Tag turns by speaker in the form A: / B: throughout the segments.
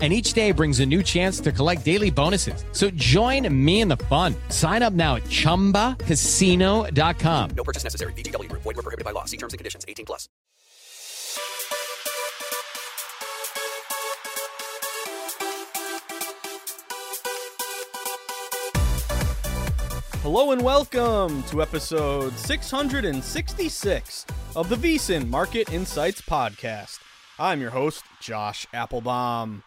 A: And each day brings a new chance to collect daily bonuses. So join me in the fun. Sign up now at chumbacasino.com.
B: No purchase necessary. VGW Group. Void were prohibited by law. See terms and conditions. 18 plus.
C: Hello and welcome to episode 666 of the VSIN Market Insights Podcast. I'm your host, Josh Appelbaum.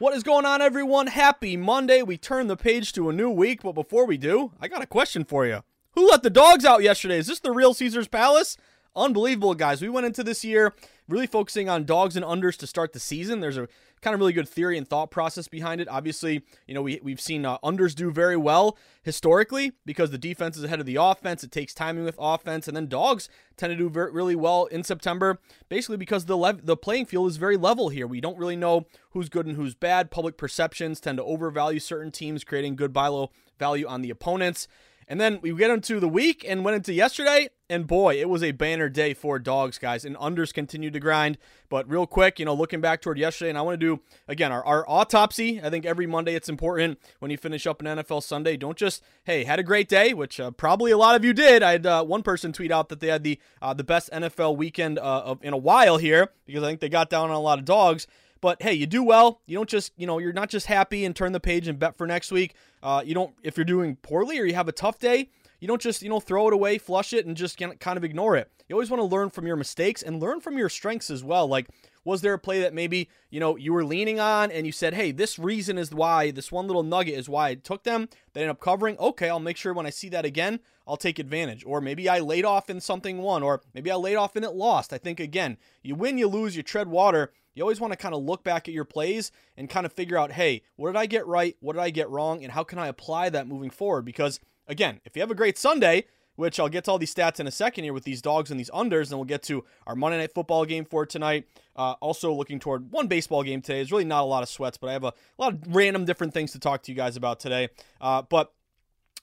C: What is going on, everyone? Happy Monday. We turn the page to a new week, but before we do, I got a question for you. Who let the dogs out yesterday? Is this the real Caesars Palace? Unbelievable, guys. We went into this year really focusing on dogs and unders to start the season. There's a kind of really good theory and thought process behind it. Obviously, you know, we, we've seen uh, unders do very well historically because the defense is ahead of the offense. It takes timing with offense. And then dogs tend to do very, really well in September, basically because the, the playing field is very level here. We don't really know who's good and who's bad. Public perceptions tend to overvalue certain teams, creating good buy low value on the opponents. And then we get into the week and went into yesterday, and boy, it was a banner day for dogs, guys. And unders continued to grind. But real quick, you know, looking back toward yesterday, and I want to do, again, our, our autopsy. I think every Monday it's important when you finish up an NFL Sunday. Don't just, hey, had a great day, which uh, probably a lot of you did. I had uh, one person tweet out that they had the uh, the best NFL weekend uh, of, in a while here because I think they got down on a lot of dogs. But hey, you do well. You don't just, you know, you're not just happy and turn the page and bet for next week. Uh, you don't, if you're doing poorly or you have a tough day, you don't just, you know, throw it away, flush it, and just kind of ignore it. You always want to learn from your mistakes and learn from your strengths as well. Like, was there a play that maybe, you know, you were leaning on and you said, hey, this reason is why, this one little nugget is why I took them. They end up covering. Okay, I'll make sure when I see that again, I'll take advantage. Or maybe I laid off in something won, or maybe I laid off and it lost. I think, again, you win, you lose, you tread water you always want to kind of look back at your plays and kind of figure out, hey, what did I get right? What did I get wrong? And how can I apply that moving forward? Because, again, if you have a great Sunday, which I'll get to all these stats in a second here with these dogs and these unders, and we'll get to our Monday Night Football game for tonight. Uh, also, looking toward one baseball game today. There's really not a lot of sweats, but I have a, a lot of random different things to talk to you guys about today. Uh, but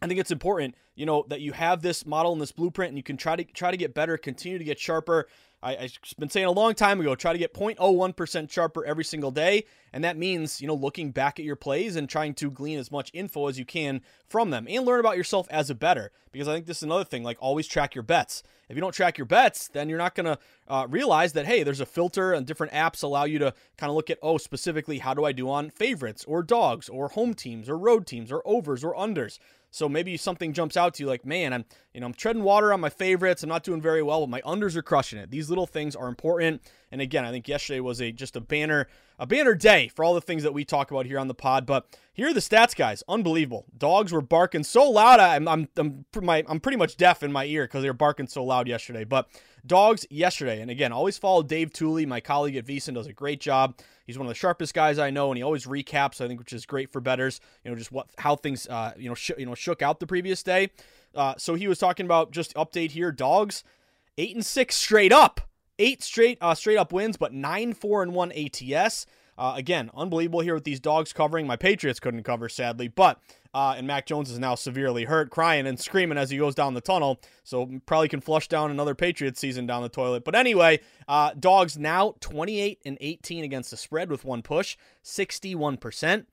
C: I think it's important, you know, that you have this model and this blueprint, and you can try to try to get better, continue to get sharper. I, have been saying a long time ago, try to get 0.01% sharper every single day. And that means, you know, looking back at your plays and trying to glean as much info as you can from them and learn about yourself as a better. Because I think this is another thing, like always track your bets. If you don't track your bets, then you're not going to uh, realize that, hey, there's a filter and different apps allow you to kind of look at, oh, specifically, how do I do on favorites or dogs or home teams or road teams or overs or unders. So maybe something jumps out to you like, man, I'm you know I'm treading water on my favorites. I'm not doing very well, but my unders are crushing it. These little things are important. And again, I think yesterday was a just a banner a banner day for all the things that we talk about here on the pod. But here are the stats, guys. Unbelievable. Dogs were barking so loud. I'm I'm I'm, my, I'm pretty much deaf in my ear because they were barking so loud yesterday. But dogs yesterday, and again, always follow Dave Tuley, my colleague at VSiN, does a great job. He's one of the sharpest guys I know, and he always recaps. I think, which is great for betters. You know, just what how things uh, you know sh- you know shook out the previous day. Uh, so he was talking about just update here. Dogs eight and six straight up, eight straight uh, straight up wins, but nine four and one ATS. Uh, again, unbelievable here with these dogs covering. My Patriots couldn't cover, sadly, but uh, and Mac Jones is now severely hurt, crying and screaming as he goes down the tunnel. So probably can flush down another Patriots season down the toilet. But anyway, uh, dogs now 28 and 18 against the spread with one push, 61%.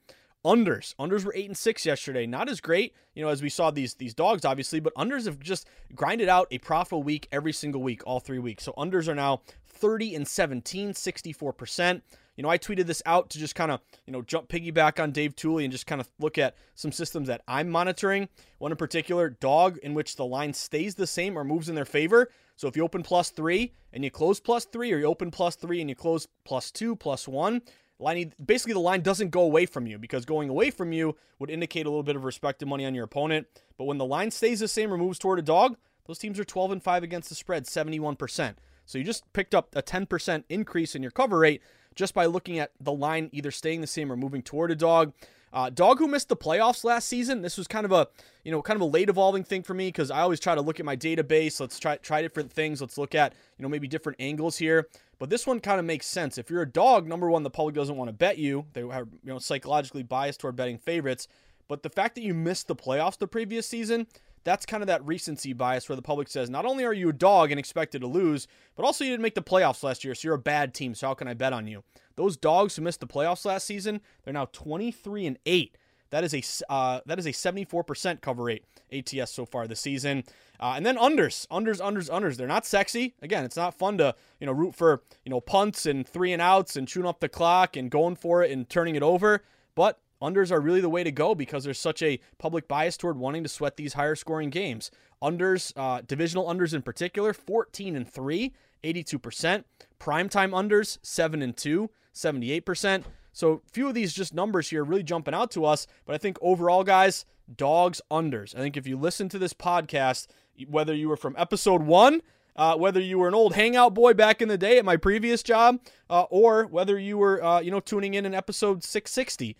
C: Unders. Unders were eight and six yesterday. Not as great, you know, as we saw these these dogs, obviously, but unders have just grinded out a profitable week every single week, all three weeks. So unders are now 30 and 17, 64%. You know, I tweeted this out to just kind of, you know, jump piggyback on Dave Tuley and just kind of look at some systems that I'm monitoring. One in particular, dog, in which the line stays the same or moves in their favor. So if you open plus three and you close plus three, or you open plus three and you close plus two, plus one, line basically the line doesn't go away from you because going away from you would indicate a little bit of respected money on your opponent. But when the line stays the same or moves toward a dog, those teams are 12 and 5 against the spread, 71%. So you just picked up a 10% increase in your cover rate just by looking at the line either staying the same or moving toward a dog. Uh, dog who missed the playoffs last season. This was kind of a you know kind of a late evolving thing for me because I always try to look at my database. Let's try try different things. Let's look at you know maybe different angles here. But this one kind of makes sense. If you're a dog, number one, the public doesn't want to bet you. They are you know psychologically biased toward betting favorites. But the fact that you missed the playoffs the previous season, that's kind of that recency bias where the public says, not only are you a dog and expected to lose, but also you didn't make the playoffs last year, so you're a bad team. So how can I bet on you? Those dogs who missed the playoffs last season, they're now 23 and 8. That is a uh, that is a 74% cover rate ATS so far this season. Uh, and then unders, unders, unders, unders. They're not sexy. Again, it's not fun to you know root for you know punts and three and outs and chewing up the clock and going for it and turning it over. But unders are really the way to go because there's such a public bias toward wanting to sweat these higher scoring games. Unders, uh, divisional unders in particular, 14 and 3, 82%. Primetime unders, 7 and 2, 78%. So few of these just numbers here really jumping out to us. But I think overall, guys, dogs unders. I think if you listen to this podcast, whether you were from episode one, uh, whether you were an old hangout boy back in the day at my previous job, uh, or whether you were, uh, you know, tuning in in episode 660,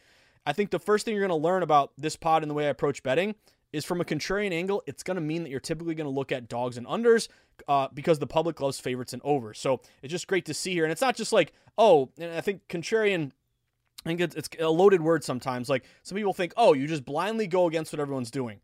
C: I think the first thing you're going to learn about this pod and the way I approach betting is from a contrarian angle, it's going to mean that you're typically going to look at dogs and unders uh, because the public loves favorites and overs. So it's just great to see here. And it's not just like, oh, and I think contrarian, I think it's, a loaded word sometimes. Like some people think, oh, you just blindly go against what everyone's doing.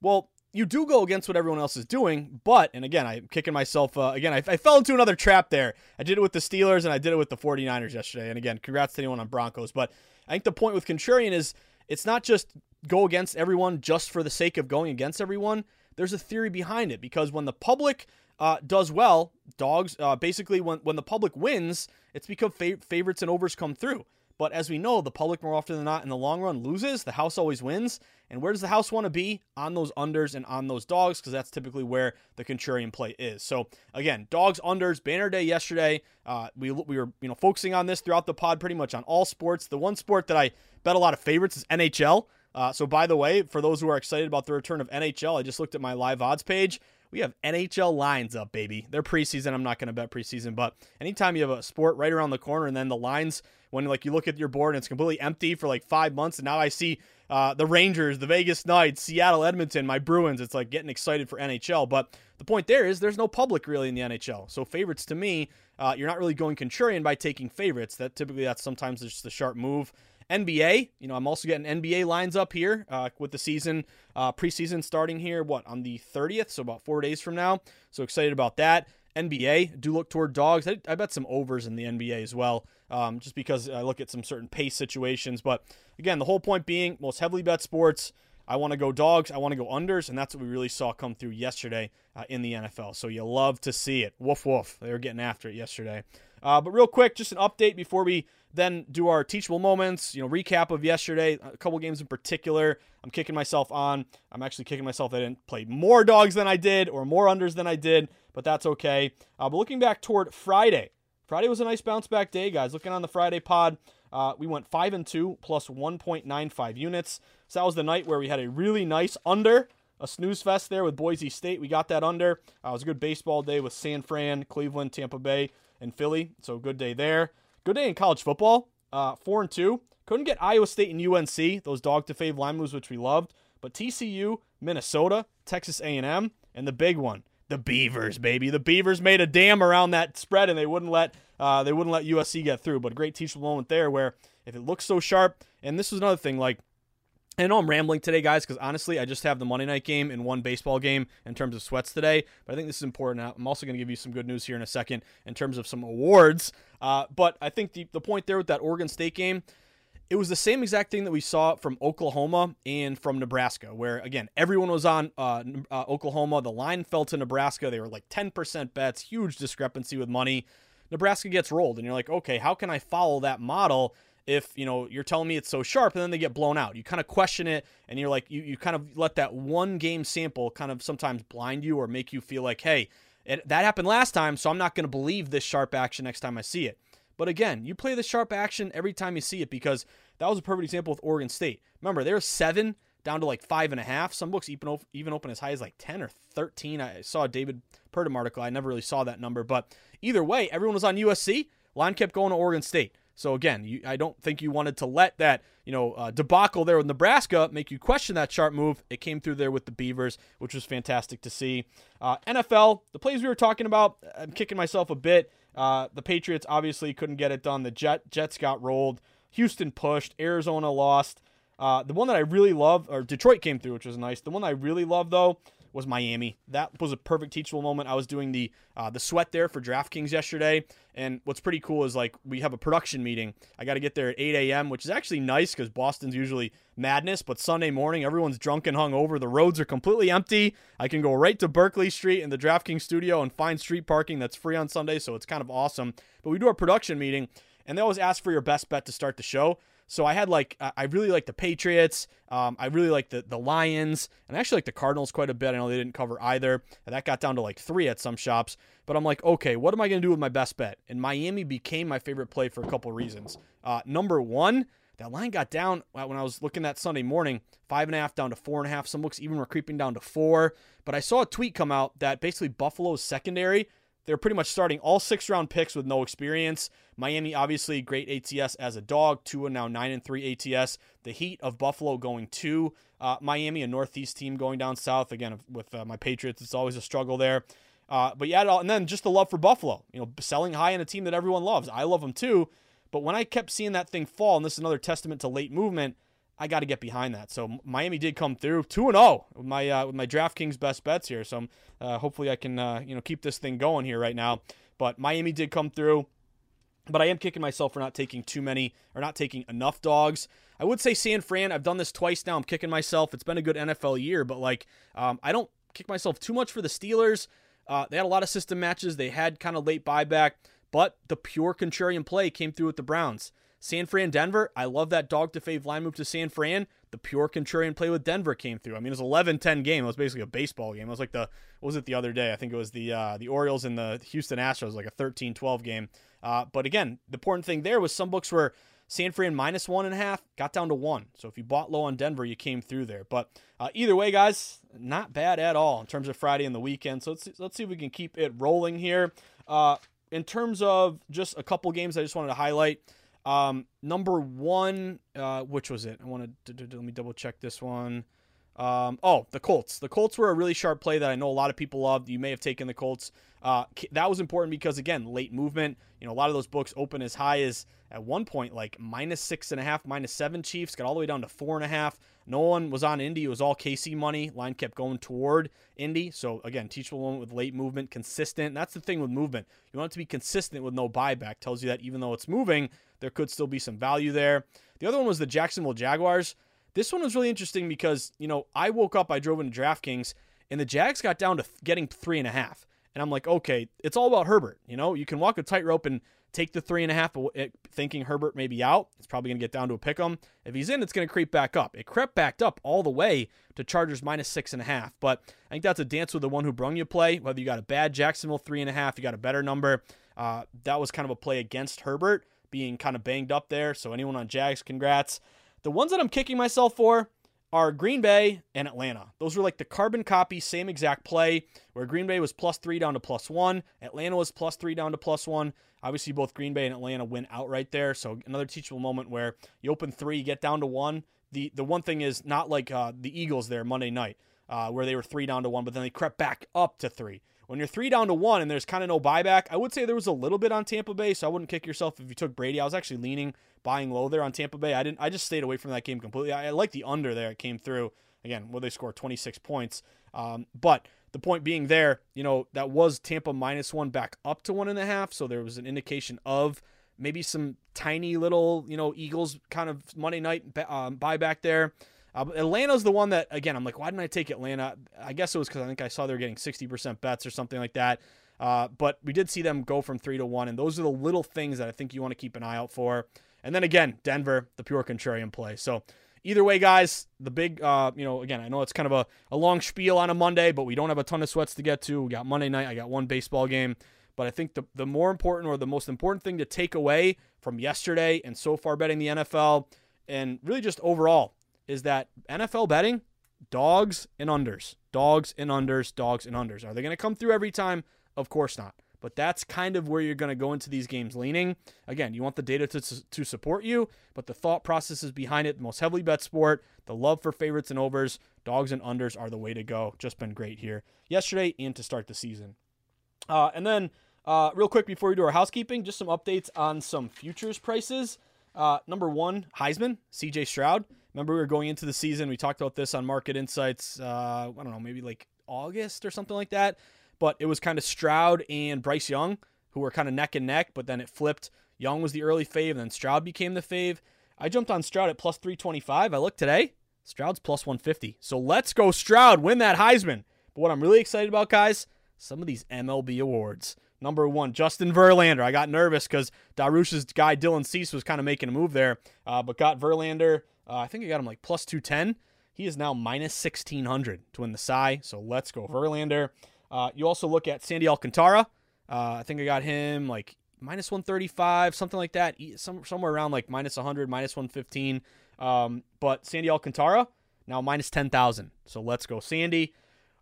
C: Well, you do go against what everyone else is doing, but, and again, I'm kicking myself, uh, again, I, I, fell into another trap there. I did it with the Steelers and I did it with the 49ers yesterday. And again, congrats to anyone on Broncos. But I think the point with contrarian is it's not just go against everyone just for the sake of going against everyone. There's a theory behind it because when the public uh, does well, dogs, uh, basically, when, when the public wins, it's because fav- favorites and overs come through. But as we know, the public more often than not in the long run loses. The house always wins. And where does the house want to be? On those unders and on those dogs, because that's typically where the contrarian play is. So again, dogs unders, banner day yesterday. Uh, we we were you know focusing on this throughout the pod, pretty much on all sports. The one sport that I bet a lot of favorites is NHL. Uh, so by the way, for those who are excited about the return of NHL, I just looked at my live odds page. We have NHL lines up, baby. They're preseason. I'm not going to bet preseason, but anytime you have a sport right around the corner and then the lines, when like you look at your board and it's completely empty for like five months, and now I see uh, the Rangers, the Vegas Knights, Seattle, Edmonton, my Bruins. It's like getting excited for NHL. But the point there is there's no public really in the NHL. So favorites to me, uh, you're not really going contrarian by taking favorites. That typically that's sometimes just a sharp move. NBA, you know, I'm also getting NBA lines up here uh, with the season uh, preseason starting here. What on the 30th, so about four days from now. So excited about that. NBA do look toward dogs. I, I bet some overs in the NBA as well, um, just because I look at some certain pace situations. But again, the whole point being most heavily bet sports. I want to go dogs. I want to go unders, and that's what we really saw come through yesterday uh, in the NFL. So you love to see it. Woof woof. They were getting after it yesterday. Uh, but real quick, just an update before we then do our teachable moments. You know, recap of yesterday. A couple games in particular. I'm kicking myself on. I'm actually kicking myself that I didn't play more dogs than I did or more unders than I did, but that's okay. Uh, but looking back toward Friday, Friday was a nice bounce back day, guys. Looking on the Friday pod, Uh, we went five and two plus 1.95 units. So that was the night where we had a really nice under, a snooze fest there with Boise State. We got that under. Uh, it was a good baseball day with San Fran, Cleveland, Tampa Bay, and Philly. So good day there. Good day in college football. Uh, four and two. Couldn't get Iowa State and UNC, those dog to fave line moves, which we loved. But TCU, Minnesota, Texas A&M, and the big one, the Beavers, baby. The Beavers made a dam around that spread, and they wouldn't let uh, they wouldn't let USC get through. But a great teachable moment there, where if it looks so sharp, and this was another thing, like I know I'm rambling today, guys, because honestly, I just have the Monday night game and one baseball game in terms of sweats today. But I think this is important. I'm also going to give you some good news here in a second in terms of some awards. Uh, but I think the, the point there with that Oregon State game, it was the same exact thing that we saw from Oklahoma and from Nebraska, where again everyone was on uh, uh, Oklahoma. The line fell to Nebraska. They were like 10% bets, huge discrepancy with money. Nebraska gets rolled, and you're like, okay, how can I follow that model? If you know you're telling me it's so sharp, and then they get blown out, you kind of question it, and you're like, you you kind of let that one game sample kind of sometimes blind you or make you feel like, hey, it, that happened last time, so I'm not going to believe this sharp action next time I see it. But again, you play the sharp action every time you see it because that was a perfect example with Oregon State. Remember, they're seven down to like five and a half. Some books even even open as high as like ten or thirteen. I saw David Purdum article. I never really saw that number, but either way, everyone was on USC. Line kept going to Oregon State. So again, you, I don't think you wanted to let that you know uh, debacle there with Nebraska make you question that sharp move. It came through there with the Beavers, which was fantastic to see. Uh, NFL, the plays we were talking about, I'm kicking myself a bit. Uh, the Patriots obviously couldn't get it done. The Jet Jets got rolled. Houston pushed. Arizona lost. Uh, the one that I really love, or Detroit came through, which was nice. The one I really love though was Miami. That was a perfect teachable moment. I was doing the uh, the sweat there for DraftKings yesterday, and what's pretty cool is like we have a production meeting. I got to get there at 8 a.m., which is actually nice because Boston's usually madness, but Sunday morning everyone's drunk and hungover. The roads are completely empty. I can go right to Berkeley Street in the DraftKings studio and find street parking that's free on Sunday, so it's kind of awesome. But we do our production meeting, and they always ask for your best bet to start the show. So I had like I really like the Patriots. Um, I really like the the Lions, and I actually like the Cardinals quite a bit. I know they didn't cover either. And that got down to like three at some shops. But I'm like, okay, what am I going to do with my best bet? And Miami became my favorite play for a couple reasons. Uh, number one, that line got down when I was looking that Sunday morning, five and a half down to four and a half. Some books even were creeping down to four. But I saw a tweet come out that basically Buffalo's secondary they're pretty much starting all six round picks with no experience. Miami, obviously, great ATS as a dog. Tua now nine and three ATS. The Heat of Buffalo going to uh, Miami, a Northeast team going down south. Again, with uh, my Patriots, it's always a struggle there. Uh, but yeah, and then just the love for Buffalo. You know, selling high in a team that everyone loves. I love them too. But when I kept seeing that thing fall, and this is another testament to late movement, I got to get behind that. So Miami did come through two and zero oh with my uh, with my DraftKings best bets here. So uh, hopefully I can uh, you know keep this thing going here right now. But Miami did come through. But I am kicking myself for not taking too many or not taking enough dogs. I would say San Fran. I've done this twice now. I'm kicking myself. It's been a good NFL year, but like um, I don't kick myself too much for the Steelers. Uh, they had a lot of system matches. They had kind of late buyback, but the pure contrarian play came through with the Browns. San Fran, Denver. I love that dog to fave line move to San Fran. The pure contrarian play with Denver came through. I mean, it was 11-10 game. It was basically a baseball game. It was like the what was it the other day? I think it was the uh, the Orioles and the Houston Astros, like a 13-12 game. Uh, but again, the important thing there was some books were San Fran minus one and a half got down to one. So if you bought low on Denver, you came through there. But uh, either way, guys, not bad at all in terms of Friday and the weekend. So let's let's see if we can keep it rolling here. Uh, in terms of just a couple games, I just wanted to highlight. Um, number one, uh, which was it? I to, to let me double check this one. Um, oh, the Colts. The Colts were a really sharp play that I know a lot of people loved. You may have taken the Colts. Uh, that was important because again, late movement. You know, a lot of those books open as high as at one point like minus six and a half, minus seven. Chiefs got all the way down to four and a half. No one was on Indy. It was all KC money. Line kept going toward Indy. So again, teachable moment with late movement, consistent. That's the thing with movement. You want it to be consistent with no buyback. Tells you that even though it's moving, there could still be some value there. The other one was the Jacksonville Jaguars. This one was really interesting because, you know, I woke up, I drove into DraftKings, and the Jags got down to getting three and a half. And I'm like, okay, it's all about Herbert. You know, you can walk a tightrope and take the three and a half, thinking Herbert may be out. It's probably going to get down to a pick 'em. If he's in, it's going to creep back up. It crept back up all the way to Chargers minus six and a half. But I think that's a dance with the one who brung you play. Whether you got a bad Jacksonville three and a half, you got a better number. Uh, that was kind of a play against Herbert being kind of banged up there. So anyone on Jags, congrats. The ones that I'm kicking myself for are Green Bay and Atlanta. Those were like the carbon copy, same exact play, where Green Bay was plus three down to plus one. Atlanta was plus three down to plus one. Obviously, both Green Bay and Atlanta win outright there. So another teachable moment where you open three, you get down to one. The the one thing is not like uh, the Eagles there Monday night, uh, where they were three down to one, but then they crept back up to three. When you're three down to one and there's kind of no buyback, I would say there was a little bit on Tampa Bay, so I wouldn't kick yourself if you took Brady. I was actually leaning buying low there on Tampa Bay. I didn't. I just stayed away from that game completely. I, I like the under there. It came through again. Will they score 26 points? Um, but the point being there, you know, that was Tampa minus one back up to one and a half. So there was an indication of maybe some tiny little, you know, Eagles kind of Monday night um, buyback there. Uh, Atlanta's the one that, again, I'm like, why didn't I take Atlanta? I guess it was because I think I saw they were getting 60% bets or something like that. Uh, but we did see them go from three to one, and those are the little things that I think you want to keep an eye out for. And then again, Denver, the pure contrarian play. So either way, guys, the big, uh, you know, again, I know it's kind of a, a long spiel on a Monday, but we don't have a ton of sweats to get to. We got Monday night. I got one baseball game. But I think the, the more important or the most important thing to take away from yesterday and so far betting the NFL and really just overall is that NFL betting, dogs and unders, dogs and unders, dogs and unders. Are they going to come through every time? Of course not. But that's kind of where you're going to go into these games leaning. Again, you want the data to, to support you, but the thought processes behind it, the most heavily bet sport, the love for favorites and overs, dogs and unders are the way to go. Just been great here yesterday and to start the season. Uh, and then, uh, real quick before we do our housekeeping, just some updates on some futures prices. Uh, number one, Heisman, CJ Stroud. Remember, we were going into the season. We talked about this on Market Insights. Uh, I don't know, maybe like August or something like that. But it was kind of Stroud and Bryce Young who were kind of neck and neck. But then it flipped. Young was the early fave, and then Stroud became the fave. I jumped on Stroud at plus 325. I looked today. Stroud's plus 150. So let's go, Stroud. Win that Heisman. But what I'm really excited about, guys, some of these MLB awards. Number one, Justin Verlander. I got nervous because Darush's guy Dylan Cease was kind of making a move there, uh, but got Verlander uh, I think I got him like plus 210. He is now minus 1600 to win the Cy. So let's go Verlander. Uh, you also look at Sandy Alcantara. Uh, I think I got him like minus 135, something like that. Some, somewhere around like minus 100, minus 115. Um, but Sandy Alcantara now minus 10,000. So let's go Sandy.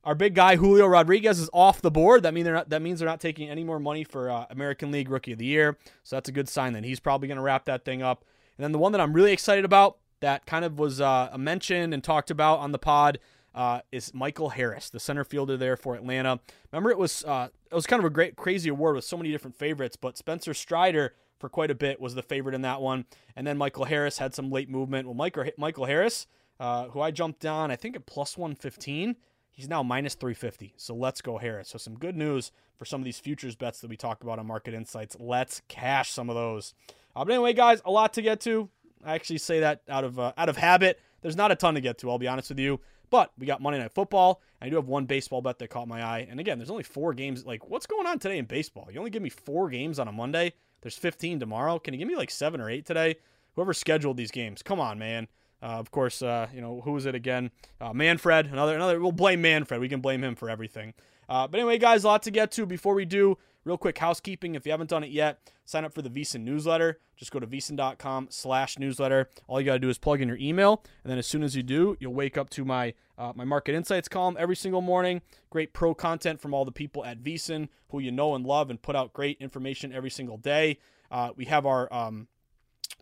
C: Our big guy Julio Rodriguez is off the board. That mean they're not. That means they're not taking any more money for uh, American League Rookie of the Year. So that's a good sign. Then he's probably going to wrap that thing up. And then the one that I'm really excited about that kind of was uh, mentioned and talked about on the pod uh, is Michael Harris, the center fielder there for Atlanta. Remember, it was uh, it was kind of a great, crazy award with so many different favorites, but Spencer Strider for quite a bit was the favorite in that one, and then Michael Harris had some late movement. Well, Michael Michael Harris, uh, who I jumped on, I think at plus one fifteen. He's now minus 350. So let's go Harris. So some good news for some of these futures bets that we talked about on Market Insights. Let's cash some of those. Uh, but anyway, guys, a lot to get to. I actually say that out of uh, out of habit. There's not a ton to get to. I'll be honest with you. But we got Monday Night Football. I do have one baseball bet that caught my eye. And again, there's only four games. Like, what's going on today in baseball? You only give me four games on a Monday. There's 15 tomorrow. Can you give me like seven or eight today? Whoever scheduled these games, come on, man. Uh, of course, uh, you know who was it again? Uh, Manfred. Another, another. We'll blame Manfred. We can blame him for everything. Uh, but anyway, guys, a lot to get to. Before we do, real quick housekeeping. If you haven't done it yet, sign up for the VSiN newsletter. Just go to vsin.com slash newsletter. All you got to do is plug in your email. And then as soon as you do, you'll wake up to my uh, my market insights column every single morning. Great pro content from all the people at VSiN who you know and love and put out great information every single day. Uh, we have our um,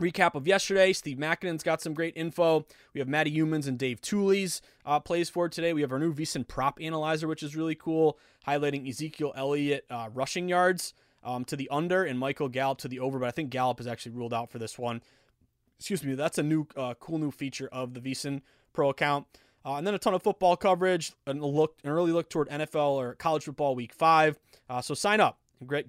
C: recap of yesterday. Steve Makinen's got some great info. We have Matty Youmans and Dave Tuley's uh, plays for today. We have our new VSiN prop analyzer, which is really cool, highlighting Ezekiel Elliott uh, rushing yards um, to the under and Michael Gallup to the over. But I think Gallup is actually ruled out for this one. Excuse me. That's a new, uh, cool new feature of the VSiN Pro account. Uh, and then a ton of football coverage, and a look, an early look toward NFL or college football week five. Uh, so sign up.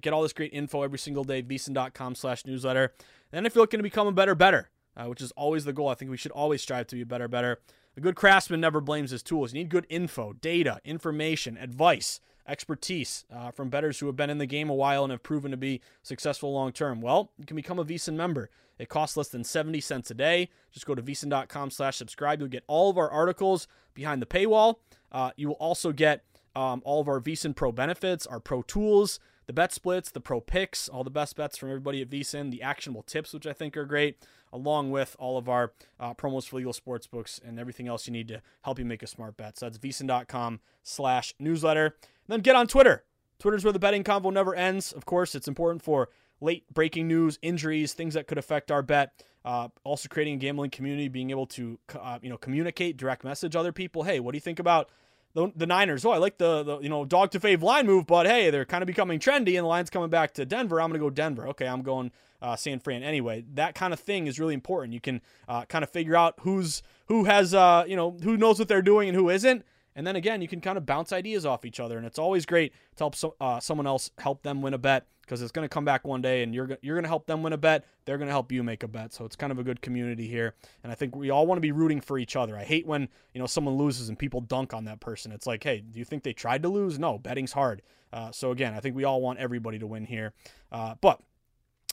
C: Get all this great info every single day. VSiN.com slash newsletter. You're looking to become a better, better, uh, which is always the goal, I think we should always strive to be better, better. A good craftsman never blames his tools. You need good info, data, information, advice, expertise uh, from betters who have been in the game a while and have proven to be successful long term. Well, you can become a VSiN member. It costs less than 70 cents a day. Just go to vsin.com slash subscribe. You'll get all of our articles behind the paywall. Uh, you will also get um, all of our VSiN Pro benefits, our Pro tools, the bet splits, the pro picks, all the best bets from everybody at VSIN, the actionable tips, which I think are great, along with all of our uh, promos for legal sports books and everything else you need to help you make a smart bet. So that's VSIN.com slash newsletter. Then get on Twitter. Twitter's where the betting convo never ends. Of course, it's important for late breaking news, injuries, things that could affect our bet. Uh, also creating a gambling community, being able to uh, you know communicate, direct message other people. Hey, what do you think about the, the Niners? Oh, I like the, the you know dog to fave line move, but hey, they're kind of becoming trendy, and the line's coming back to Denver. I'm to go Denver. Okay, I'm going uh, San Fran. Anyway, that kind of thing is really important. You can uh, kind of figure out who's who has uh, you know who knows what they're doing and who isn't. And then again, you can kind of bounce ideas off each other, and it's always great to help so, uh, someone else help them win a bet because it's going to come back one day, and you're you're going to help them win a bet. They're going to help you make a bet. So it's kind of a good community here, and I think we all want to be rooting for each other. I hate when you know someone loses and people dunk on that person. It's like, hey, do you think they tried to lose? No, betting's hard. Uh, so again, I think we all want everybody to win here, uh, but.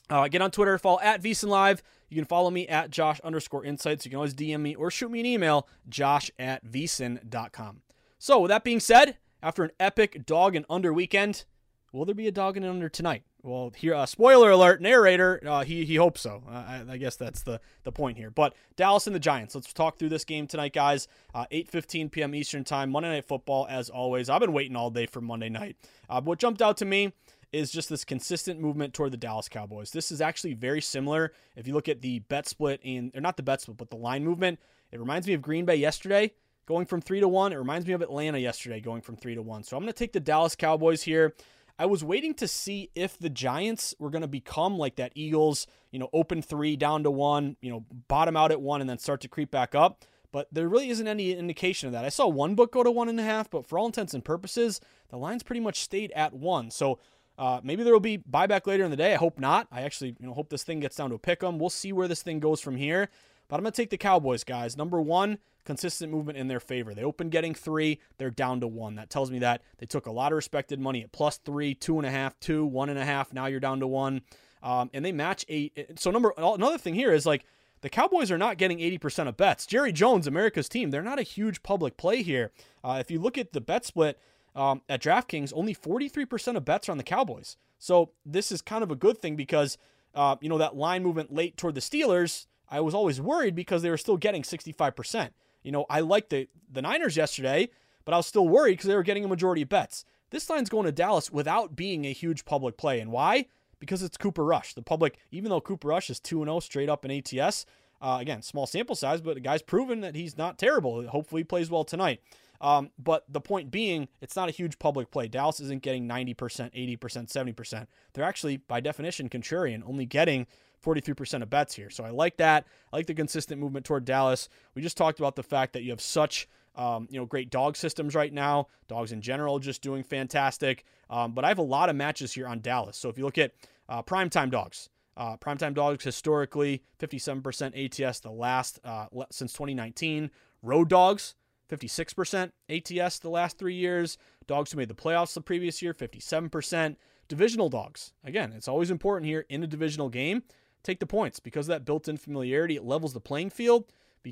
C: Uh, get on Twitter, follow at VSIN Live. You can follow me at Josh underscore insights. You can always DM me or shoot me an email, josh at VSIN.com. So, with that being said, after an epic dog and under weekend, will there be a dog and under tonight? Well, here, uh, spoiler alert, narrator, uh, he he hopes so. Uh, I, I, guess that's the the point here. But Dallas and the Giants. Let's talk through this game tonight, guys. 8:15 uh, p.m. Eastern Time, Monday Night Football. As always, I've been waiting all day for Monday night. Uh, what jumped out to me is just this consistent movement toward the Dallas Cowboys. This is actually very similar. If you look at the bet split in, or not the bet split, but the line movement, it reminds me of Green Bay yesterday going from three to one. It reminds me of Atlanta yesterday going from three to one. So I'm going to take the Dallas Cowboys here. I was waiting to see if the Giants were going to become like that Eagles, you know, open three down to one, you know, bottom out at one and then start to creep back up. But there really isn't any indication of that. I saw one book go to one and a half, but for all intents and purposes, the line's pretty much stayed at one. So uh, maybe there will be buyback later in the day. I hope not. I actually, you know, hope this thing gets down to a pick 'em. We'll see where this thing goes from here. But I'm going to take the Cowboys, guys. Number one, consistent movement in their favor. They opened getting three, they're down to one. That tells me that they took a lot of respected money at plus three, two and a half, two, one and a half. Now you're down to one. Um, and they match eight. So, number another thing here is like the Cowboys are not getting 80% of bets. Jerry Jones, America's team, they're not a huge public play here. Uh, if you look at the bet split um, at DraftKings, only 43% of bets are on the Cowboys. So, this is kind of a good thing because, uh, you know, that line movement late toward the Steelers I was always worried because they were still getting 65%. You know, I liked the, the Niners yesterday, but I was still worried because they were getting a majority of bets. This line's going to Dallas without being a huge public play. And why? Because it's Cooper Rush. The public, even though Cooper Rush is 2 0 straight up in ATS, uh, again, small sample size, but the guy's proven that he's not terrible. Hopefully, he plays well tonight. Um, but the point being, it's not a huge public play. Dallas isn't getting 90%, 80%, 70%. They're actually, by definition, contrarian, only getting 43% of bets here. So I like that. I like the consistent movement toward Dallas. We just talked about the fact that you have such um, you know, great dog systems right now. Dogs in general just doing fantastic. Um, but I have a lot of matches here on Dallas. So if you look at uh, primetime dogs, uh, primetime dogs historically 57% ATS the last uh, since 2019. Road dogs 56% ATS the last three years. Dogs who made the playoffs the previous year 57%. Divisional dogs again, it's always important here in a divisional game take the points because that built-in familiarity. It levels the playing field,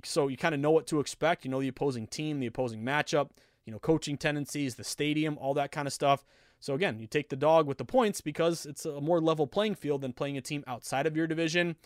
C: so you kind of know what to expect. You know the opposing team, the opposing matchup, you know coaching tendencies, the stadium, all that kind of stuff. So again, you take the dog with the points because it's a more level playing field than playing a team outside of your division.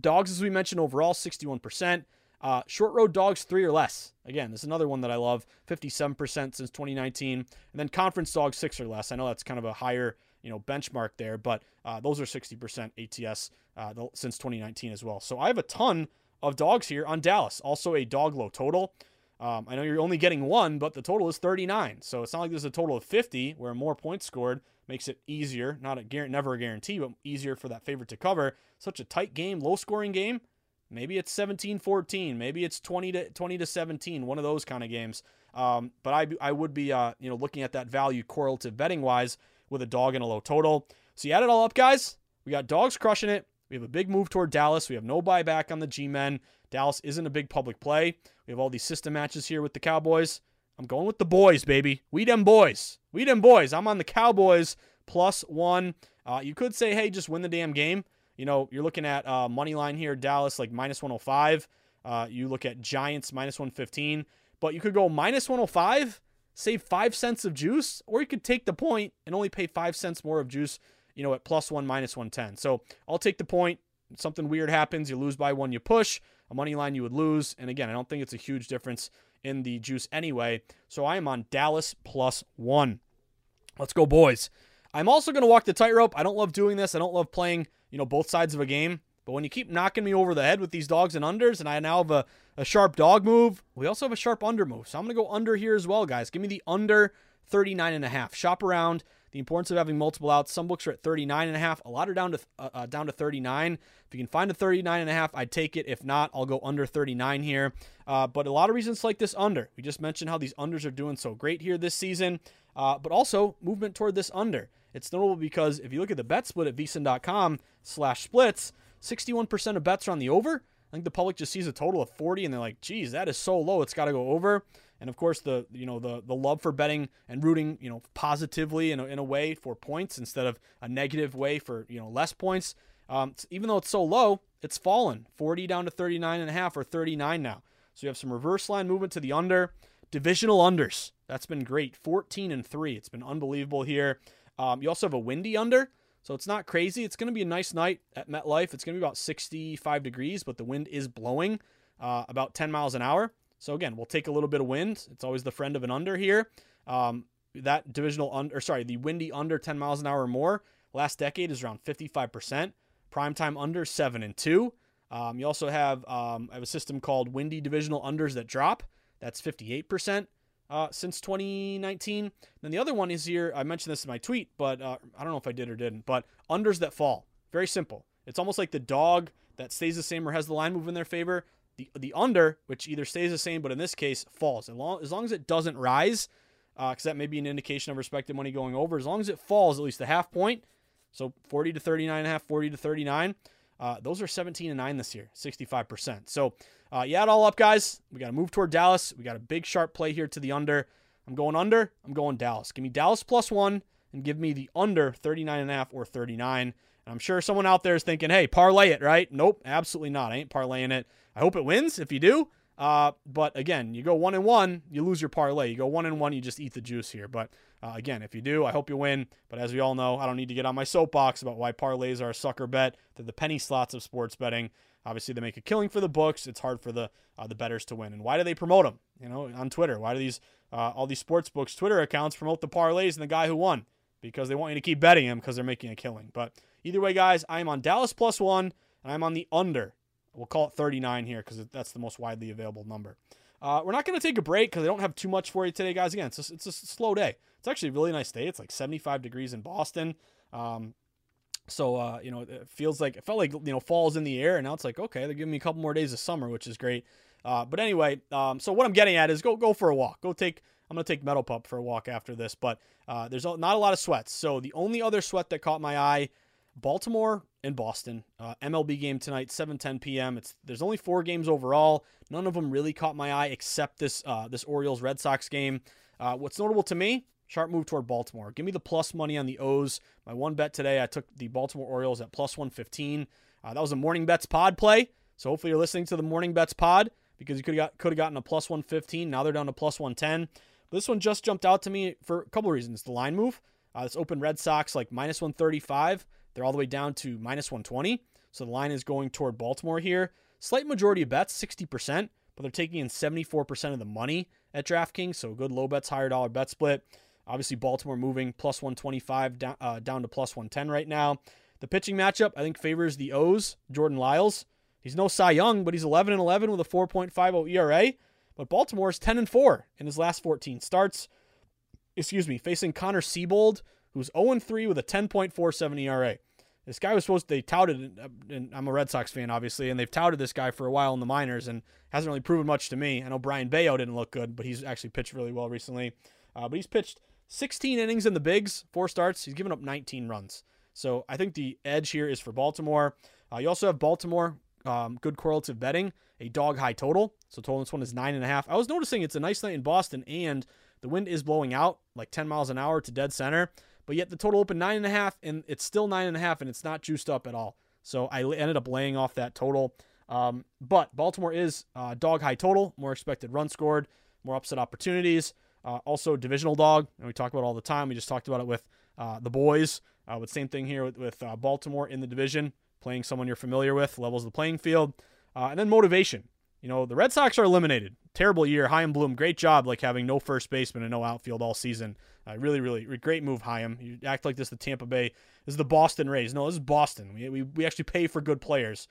C: Dogs, as we mentioned, overall 61%. Uh, short road dogs, three or less. Again, this is another one that I love. 57% since 2019. And then conference dogs, six or less. I know that's kind of a higher you know benchmark there, but uh, those are 60% ATS uh, since 2019 as well. So I have a ton of dogs here on Dallas. Also a dog low total. Um, I know you're only getting one, but the total is 39. So it's not like there's a total of 50 where more points scored makes it easier. Not a guarantee, never a guarantee, but easier for that favorite to cover. Such a tight game, low scoring game. Maybe it's 17-14. Maybe it's 20 to 20 to 17. One of those kind of games. Um, but I I would be uh, you know looking at that value correlative betting wise with a dog and a low total. So you add it all up, guys. We got dogs crushing it. We have a big move toward Dallas. We have no buyback on the G men. Dallas isn't a big public play. We have all these system matches here with the Cowboys. I'm going with the boys, baby. We them boys. We them boys. I'm on the Cowboys plus one. Uh, you could say, hey, just win the damn game. You know, you're looking at uh, money line here, Dallas like minus 105. Uh, you look at Giants minus 115, but you could go minus 105 save five cents of juice, or you could take the point and only pay five cents more of juice, you know, at plus one, minus 110. So I'll take the point. Something weird happens, you lose by one, you push. A money line you would lose. And again, I don't think it's a huge difference in the juice anyway. So I am on Dallas plus one. Let's go, boys. I'm also going to walk the tightrope. I don't love doing this. I don't love playing, you know, both sides of a game. But when you keep knocking me over the head with these dogs and unders, and I now have a, a sharp dog move, we also have a sharp under move. So I'm going to go under here as well, guys. Give me the under 39 and a half. Shop around. The importance of having multiple outs. Some books are at 39 and a half. A lot are down to uh, uh, down to 39. If you can find a 39 and a half, I'd take it. If not, I'll go under 39 here. Uh, but a lot of reasons like this under. We just mentioned how these unders are doing so great here this season. Uh, but also movement toward this under. It's notable because if you look at the bet split at vsin.com slash splits, 61% of bets are on the over. I think the public just sees a total of 40 and they're like, geez, that is so low. It's got to go over. And of course, the you know the the love for betting and rooting you know positively in a, in a way for points instead of a negative way for you know less points. Um, even though it's so low, it's fallen 40 down to 39 and a half or 39 now. So you have some reverse line movement to the under. Divisional unders. That's been great. 14 and 3. It's been unbelievable here. Um, you also have a windy under. So it's not crazy. It's going to be a nice night at MetLife. It's going to be about 65 degrees, but the wind is blowing uh, about 10 miles an hour. So again, we'll take a little bit of wind. It's always the friend of an under here. Um, that divisional under, sorry, the windy under 10 miles an hour or more last decade is around 55%. Prime time under seven and two. Um, you also have um, I have a system called windy divisional unders that drop. That's 58% uh, since 2019. Then the other one is here. I mentioned this in my tweet, but uh, I don't know if I did or didn't. But unders that fall. Very simple. It's almost like the dog that stays the same or has the line move in their favor. The the under, which either stays the same, but in this case falls. As long as, long as it doesn't rise, because uh, that may be an indication of respected money going over. As long as it falls at least a half point, so 40 to 39 and a half, 40 to 39. Uh, those are 17 and 9 this year, 65%. So, uh, you add all up, guys. We got to move toward Dallas. We got a big sharp play here to the under. I'm going under. I'm going Dallas. Give me Dallas plus one and give me the under 39 and a half or 39. And I'm sure someone out there is thinking, hey, parlay it, right? Nope, absolutely not. I ain't parlaying it. I hope it wins if you do. Uh, but again, you go one and one, you lose your parlay. You go one and one, you just eat the juice here. But uh, again, if you do, I hope you win. But as we all know, I don't need to get on my soapbox about why parlays are a sucker bet. They're the penny slots of sports betting. Obviously, they make a killing for the books. It's hard for the uh, the betters to win. And why do they promote them? You know, on Twitter. Why do these uh, all these sports books Twitter accounts promote the parlays and the guy who won? Because they want you to keep betting him because they're making a killing. But either way, guys, I'm on Dallas plus one, and I'm on the under. We'll call it 39 here because that's the most widely available number. Uh, we're not going to take a break because I don't have too much for you today, guys. Again, it's a, it's a slow day. It's actually a really nice day. It's like 75 degrees in Boston. Um, so uh, you know, it feels like it felt like you know fall's in the air, and now it's like okay, they're giving me a couple more days of summer, which is great. Uh, but anyway, um, so what I'm getting at is go go for a walk. Go take. I'm gonna take Metal Pup for a walk after this, but uh, there's not a lot of sweats. So the only other sweat that caught my eye, Baltimore and Boston. Uh, MLB game tonight, 7:10 p.m. It's there's only four games overall. None of them really caught my eye except this uh, this Orioles Red Sox game. Uh, what's notable to me, sharp move toward Baltimore. Give me the plus money on the O's. My one bet today, I took the Baltimore Orioles at plus 115. Uh, that was a morning bets pod play. So hopefully you're listening to the morning bets pod because you could have got, could have gotten a plus 115. Now they're down to plus 110. But this one just jumped out to me for a couple of reasons. The line move. Uh, this open Red Sox like minus 135. They're all the way down to minus 120. So the line is going toward Baltimore here. Slight majority of bets, 60%, but they're taking in 74% of the money at DraftKings. So good low bets, higher dollar bet split. Obviously, Baltimore moving plus 125 down, uh, down to plus 110 right now. The pitching matchup, I think, favors the O's. Jordan Lyles. He's no Cy Young, but he's 11 and 11 with a 4.50 ERA. But Baltimore is 10 and 4 in his last 14 starts. Excuse me, facing Connor Seabold, who's 0 and 3 with a 10.47 ERA. This guy was supposed to, they touted, and I'm a Red Sox fan, obviously, and they've touted this guy for a while in the minors and hasn't really proven much to me. I know Brayan Bello didn't look good, but he's actually pitched really well recently. Uh, but he's pitched 16 innings in the bigs, four starts. He's given up 19 runs. So I think the edge here is for Baltimore. Uh, you also have Baltimore, um, good correlative betting, a dog high total. So total this one is nine and a half. I was noticing it's a nice night in Boston, and the wind is blowing out like 10 miles an hour to dead center but yet the total opened nine and a half, and it's still nine and a half, and it's not juiced up at all. So I ended up laying off that total. Um, but Baltimore is uh, dog high total, more expected run scored, more upset opportunities. Uh, also, divisional dog, and we talk about all the time. We just talked about it with uh, the boys. Uh, with same thing here with, with uh, Baltimore in the division, playing someone you're familiar with, levels of the playing field, uh, and then motivation. You know, the Red Sox are eliminated. Terrible year. Chaim Bloom, great job, like having no first baseman and no outfield all season. Uh, really, really great move, Chaim. You act like this the Tampa Bay. This is the Boston Rays. No, this is Boston. We, we, we actually pay for good players.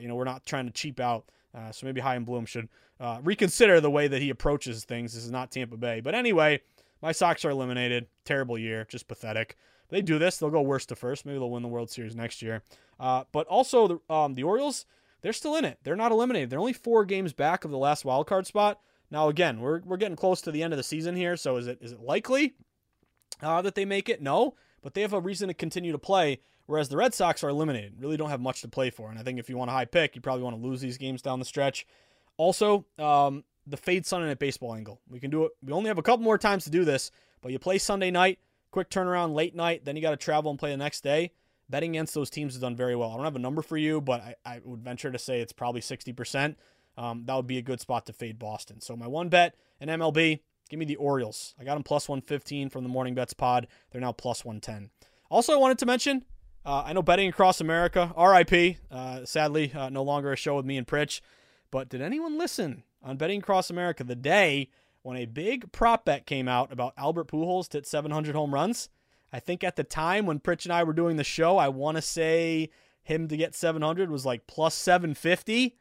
C: You know, we're not trying to cheap out. Uh, so maybe Chaim Bloom should uh, reconsider the way that he approaches things. This is not Tampa Bay. But anyway, my Sox are eliminated. Terrible year. Just pathetic. they do this, they'll go worst to first. Maybe they'll win the World Series next year. Uh, but also, the, um, the Orioles, they're still in it. They're not eliminated. They're only four games back of the last wild card spot. Now, again, we're, we're getting close to the end of the season here. So is it is it likely uh, that they make it? No, but they have a reason to continue to play. Whereas the Red Sox are eliminated, really don't have much to play for. And I think if you want a high pick, you probably want to lose these games down the stretch. Also, um, the fade Sunday night baseball angle. We can do it. We only have a couple more times to do this, but you play Sunday night, quick turnaround, late night, then you got to travel and play the next day. Betting against those teams has done very well. I don't have a number for you, but I, I would venture to say it's probably 60%. Um, that would be a good spot to fade Boston. So my one bet in MLB, give me the Orioles. I got them plus 115 from the Morning Bets pod. They're now plus 110. Also, I wanted to mention uh, I know betting across America, RIP, uh, sadly, uh, no longer a show with me and Pritch. But did anyone listen on Betting Across America the day when a big prop bet came out about Albert Pujols to hit 700 home runs? I think at the time when Pritch and I were doing the show, I want to say him to get 700 was like plus 750,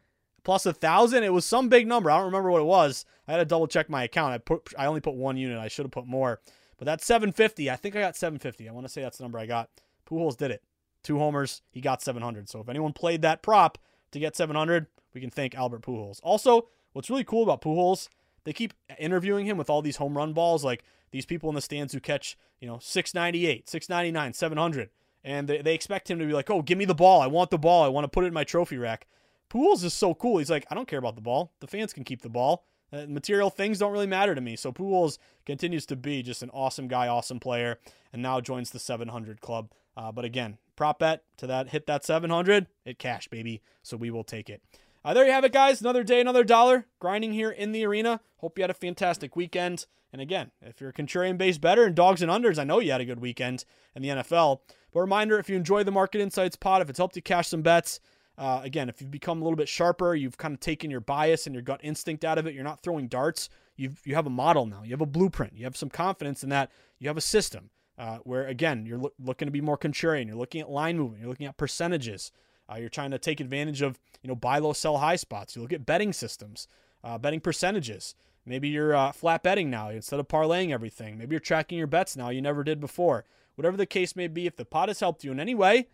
C: plus a thousand. It was some big number. I don't remember what it was. I had to double check my account. I put I only put one unit. I should have put more. But that's 750. I think I got 750. I want to say that's the number I got. Pujols did it two homers, he got 700. So if anyone played that prop to get 700, we can thank Albert Pujols. Also, what's really cool about Pujols, they keep interviewing him with all these home run balls, like these people in the stands who catch, you know, 698, 699, 700. And they, they expect him to be like, oh, give me the ball. I want the ball. I want to put it in my trophy rack. Pujols is so cool. He's like, I don't care about the ball. The fans can keep the ball. Uh, material things don't really matter to me. So Pujols continues to be just an awesome guy, awesome player, and now joins the 700 club. Uh, but again, prop bet to that hit that 700, it cashed, baby. So we will take it. Uh, there you have it, guys. Another day, another dollar. Grinding here in the arena. Hope you had a fantastic weekend. And again, if you're a contrarian based better and dogs and unders, I know you had a good weekend in the NFL. But reminder if you enjoy the Market Insights pod, if it's helped you cash some bets, uh, again, if you've become a little bit sharper, you've kind of taken your bias and your gut instinct out of it, you're not throwing darts. You've, you have a model now. You have a blueprint. You have some confidence in that. You have a system uh, where again you're lo- looking to be more contrarian. You're looking at line movement. You're looking at percentages. Uh, you're trying to take advantage of you know buy low, sell high spots. You look at betting systems, uh, betting percentages. Maybe you're uh, flat betting now instead of parlaying everything. Maybe you're tracking your bets now you never did before. Whatever the case may be, if the pot has helped you in any way,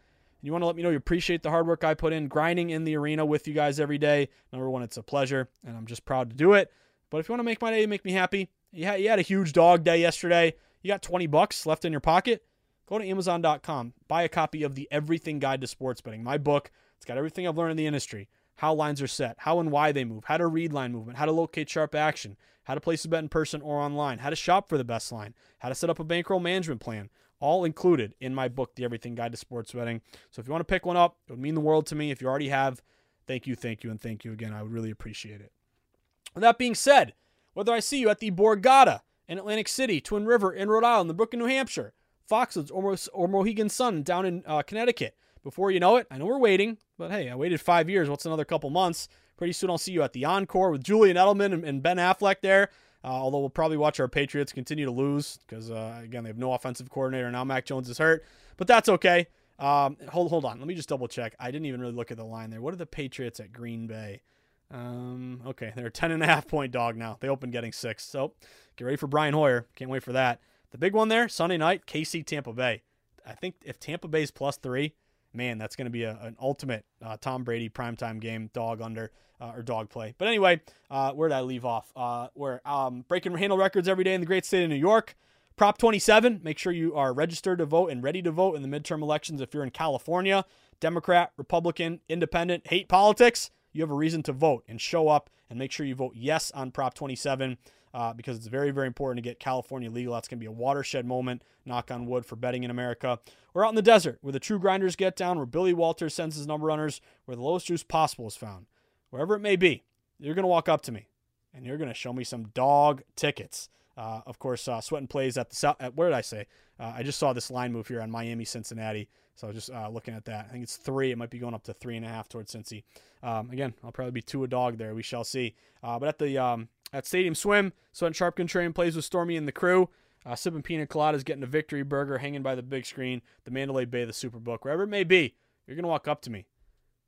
C: and you want to let me know you appreciate the hard work I put in grinding in the arena with you guys every day. Number one, it's a pleasure, and I'm just proud to do it. But if you want to make my day, make me happy. You had, you had a huge dog day yesterday. You got 20 bucks left in your pocket? Go to Amazon.com, buy a copy of the Everything Guide to Sports Betting, my book. It's got everything I've learned in the industry how lines are set, how and why they move, how to read line movement, how to locate sharp action, how to place a bet in person or online, how to shop for the best line, how to set up a bankroll management plan. All included in my book, The Everything Guide to Sports Betting. So if you want to pick one up, it would mean the world to me. If you already have, thank you, thank you, and thank you again. I would really appreciate it. With that being said, whether I see you at the Borgata, in Atlantic City, Twin River in Rhode Island, the Brook in New Hampshire, Foxwoods or, or Mohegan Sun down in uh, Connecticut. Before you know it, I know we're waiting, but hey, I waited five years. What's another couple months? Pretty soon I'll see you at the Encore with Julian Edelman and, and Ben Affleck there. Uh, although we'll probably watch our Patriots continue to lose because, uh, again, they have no offensive coordinator. Now Mac Jones is hurt, but that's okay. Um, hold, hold on. Let me just double check. I didn't even really look at the line there. What are the Patriots at Green Bay? Um, okay, they're a 10 and a half point dog now. They opened getting six. So Get ready for Brian Hoyer. Can't wait for that. The big one there, Sunday night, KC Tampa Bay. I think if Tampa Bay's plus three, man, that's going to be a, an ultimate uh, Tom Brady primetime game, dog under uh, or dog play. But anyway, uh, where did I leave off? Uh, we're um, breaking handle records every day in the great state of New York. Prop 27, make sure you are registered to vote and ready to vote in the midterm elections if you're in California. Democrat, Republican, Independent, hate politics, you have a reason to vote and show up and make sure you vote yes on Prop 27 uh, because it's very, very important to get California legal. That's going to be a watershed moment, knock on wood, for betting in America. We're out in the desert where the true grinders get down, where Billy Walters sends his number runners, where the lowest juice possible is found. Wherever it may be, you're going to walk up to me and you're going to show me some dog tickets. Uh, of course, uh, Sweat and plays at the south. At, where did I say? Uh, I just saw this line move here on Miami Cincinnati. So I was just uh, looking at that, I think it's three. It might be going up to three and a half towards Cincy. Um, again, I'll probably be two a dog there. We shall see. Uh, but at the um, at Stadium Swim, and Sharp Contrarian plays with Stormy and the crew. Uh, sipping pina coladas, getting a victory burger, hanging by the big screen, the Mandalay Bay, the Superbook, wherever it may be. You're gonna walk up to me.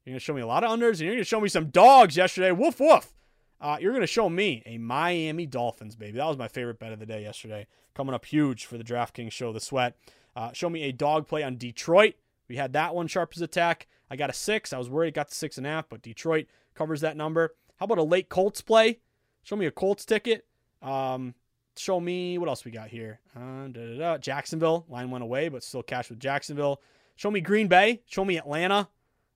C: You're gonna show me a lot of unders, and you're gonna show me some dogs yesterday. Woof woof. Uh, you're gonna show me a Miami Dolphins, baby. That was my favorite bet of the day yesterday. Coming up huge for the DraftKings show, the sweat. Uh, show me a dog play on Detroit. We had that one sharp as attack. I got a six. I was worried it got to six and a half, but Detroit covers that number. How about a late Colts play? Show me a Colts ticket. Um, show me what else we got here. Uh, Jacksonville line went away, but still cash with Jacksonville. Show me Green Bay. Show me Atlanta.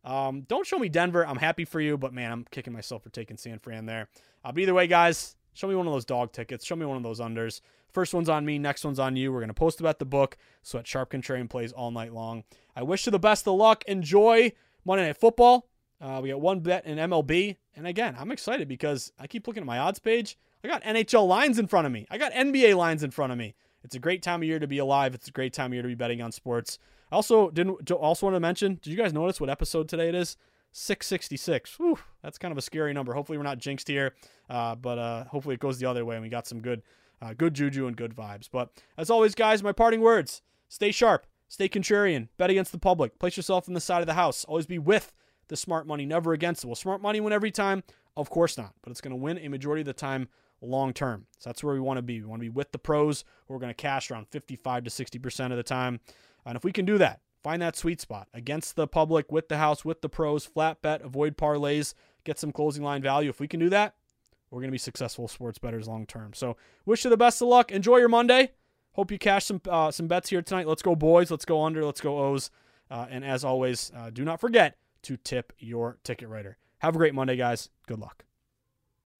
C: Um, don't show me Denver. I'm happy for you, but man, I'm kicking myself for taking San Fran there. Uh, but either way, guys, show me one of those dog tickets. Show me one of those unders. First one's on me. Next one's on you. We're gonna post about the book. So Sharp Contrarian plays all night long. I wish you the best of luck. Enjoy Monday Night Football. Uh, we got one bet in MLB, and again, I'm excited because I keep looking at my odds page. I got NHL lines in front of me. I got NBA lines in front of me. It's a great time of year to be alive. It's a great time of year to be betting on sports. I also didn't also want to mention. Did you guys notice what episode today it is? 666. Whew, that's kind of a scary number. Hopefully we're not jinxed here, uh, but uh, hopefully it goes the other way and we got some good, uh, good juju and good vibes. But as always, guys, my parting words: stay sharp, stay contrarian, bet against the public, place yourself on the side of the house. Always be with the smart money, never against it. Will smart money win every time? Of course not, but it's going to win a majority of the time long term. So that's where we want to be. We want to be with the pros. Who are going to cash around 55 to 60 percent of the time. And if we can do that, find that sweet spot against the public, with the house, with the pros, flat bet, avoid parlays, get some closing line value. If we can do that, we're going to be successful sports bettors long term. So, wish you the best of luck. Enjoy your Monday. Hope you cash some uh, some bets here tonight. Let's go boys. Let's go under. Let's go O's. Uh, and as always, uh, do not forget to tip your ticket writer. Have a great Monday, guys. Good luck.